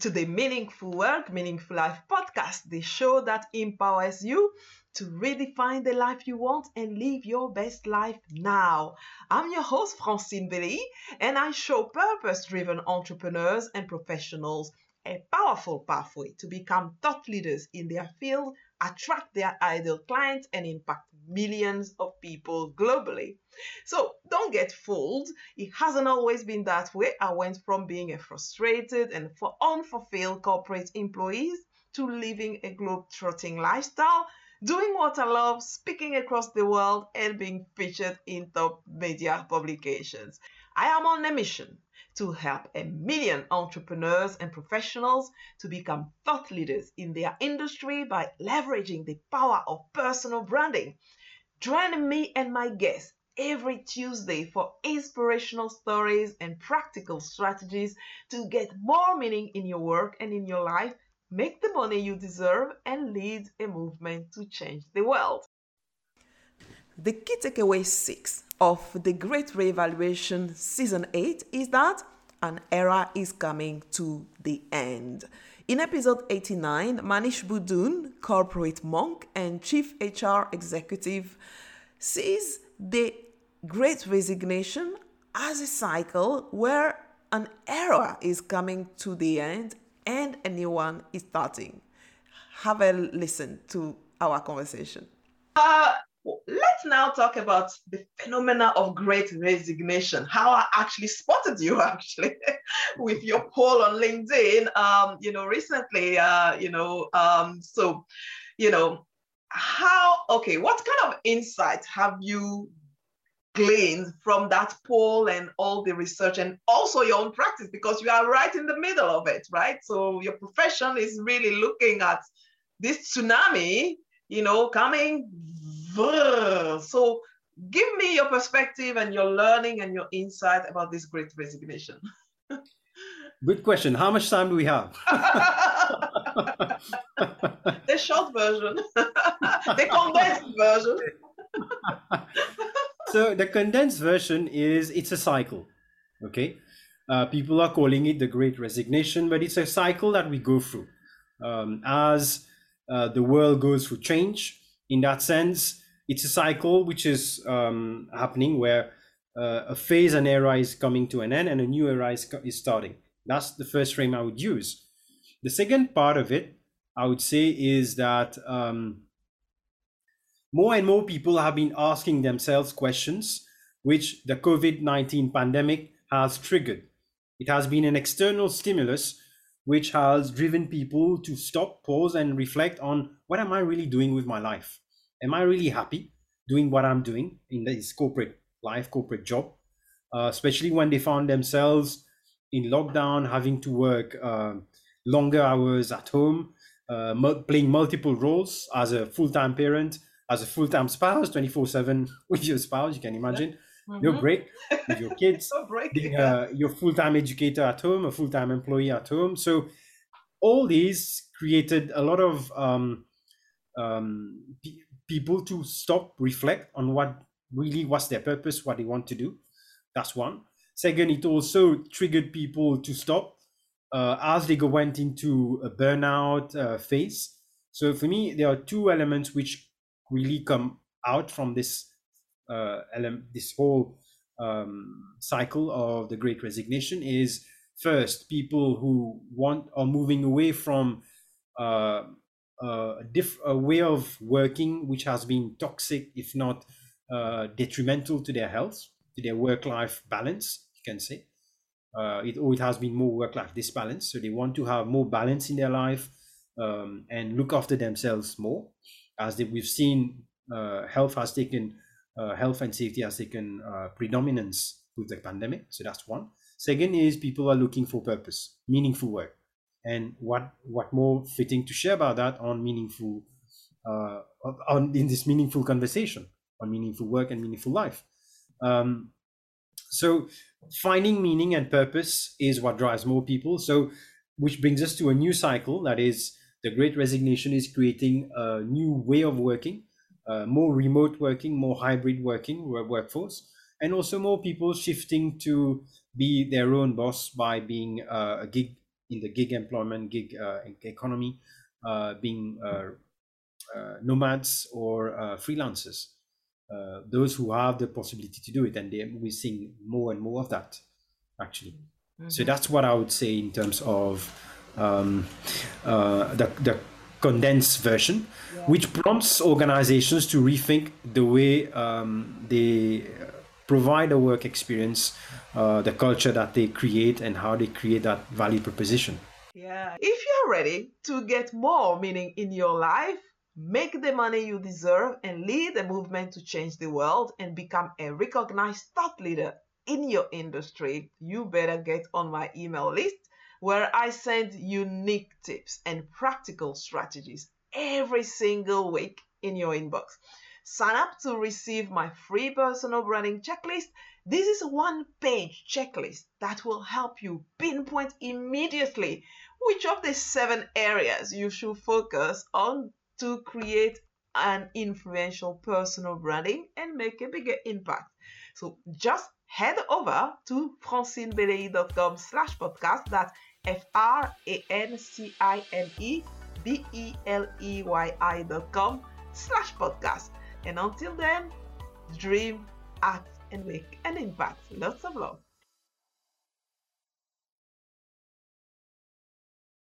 to the Meaningful Work, Meaningful Life podcast, the show that empowers you to redefine the life you want and live your best life now. I'm your host, Francine Beleyi, and I show purpose driven entrepreneurs and professionals a powerful pathway to become thought leaders in their field, attract their ideal clients, and impact millions of people globally. So don't get fooled. It hasn't always been that way. I went from being a frustrated and unfulfilled corporate employee to living a globe-trotting lifestyle, doing what I love, speaking across the world, and being featured in top media publications. I am on a mission to help a million entrepreneurs and professionals to become thought leaders in their industry by leveraging the power of personal branding. Join me and my guests every Tuesday for inspirational stories and practical strategies to get more meaning in your work and in your life, make the money you deserve, and lead a movement to change the world. The key takeaway six of the Great Reevaluation Season 8 is that an era is coming to the end. In episode 89, Manish Budun, corporate monk and chief HR executive, sees the great resignation as a cycle where an era is coming to the end and a new one is starting. Have a listen to our conversation. Uh, let's now talk about the phenomena of great resignation. How I actually spotted you actually with your poll on LinkedIn, um, you know, recently, uh, you know, um, so, you know, how, okay, what kind of insight have you gleaned from that poll and all the research and also your own practice because you are right in the middle of it, right? So your profession is really looking at this tsunami, you know, coming so give me your perspective and your learning and your insight about this great resignation. Good question. How much time do we have? the short version, the condensed version. so the condensed version is it's a cycle. Okay, uh, people are calling it the Great Resignation, but it's a cycle that we go through um, as uh, the world goes through change. In that sense, it's a cycle which is um, happening where uh, a phase and era is coming to an end and a new era is, is starting. That's the first frame I would use. The second part of it, I would say, is that um, more and more people have been asking themselves questions which the COVID 19 pandemic has triggered. It has been an external stimulus which has driven people to stop, pause, and reflect on what am I really doing with my life? am I really happy doing what I'm doing in this corporate life, corporate job? Uh, especially when they found themselves in lockdown, having to work uh, longer hours at home, uh, playing multiple roles as a full time parent, as a full time spouse, 24 7 with your spouse, you can imagine. Mm-hmm. Your break with your kids, being uh, your full time educator at home, a full time employee at home. So, all these created a lot of um, um, people to stop, reflect on what really was their purpose, what they want to do. That's one. Second, it also triggered people to stop uh, as they went into a burnout uh, phase. So for me, there are two elements which really come out from this uh, this whole um, cycle of the Great Resignation. Is first people who want are moving away from uh, a, diff- a way of working which has been toxic, if not uh, detrimental to their health, to their work-life balance, you can say. Uh, it, or it has been more work-life disbalance. So they want to have more balance in their life um, and look after themselves more. As they, we've seen, uh, health has taken, uh, health and safety has taken uh, predominance with the pandemic. So that's one. Second is people are looking for purpose, meaningful work and what what more fitting to share about that on meaningful uh, on in this meaningful conversation on meaningful work and meaningful life. Um, so finding meaning and purpose is what drives more people. So which brings us to a new cycle that is the great resignation is creating a new way of working uh, more remote working more hybrid working workforce and also more people shifting to be their own boss by being uh, a gig in the gig employment, gig uh, economy, uh, being uh, uh, nomads or freelancers. those who have the possibility to do it, and we're seeing more and more of that, actually. Mm-hmm. So that's what I would say in terms of um, the the condensed version, yeah. which prompts organizations to rethink the way um, they provide a work experience, uh, the culture that they create, and how they create that value proposition. Yeah. If you're ready to get more meaning in your life, make the money you deserve, and lead a movement to change the world and become a recognized thought leader in your industry, you better get on my email list where I send unique tips and practical strategies every single week in your inbox. Sign up to receive my free personal branding checklist. This is a one page checklist that will help you pinpoint immediately which of the seven areas you should focus on to create an influential personal branding and make a bigger impact. So just head over to francinebeleyi.com slash podcast. That's F-R-A-N-C-I-N-E-B-E-L-E-Y-I dot com slash podcast. And until then, dream, act, and make an impact. Lots of love.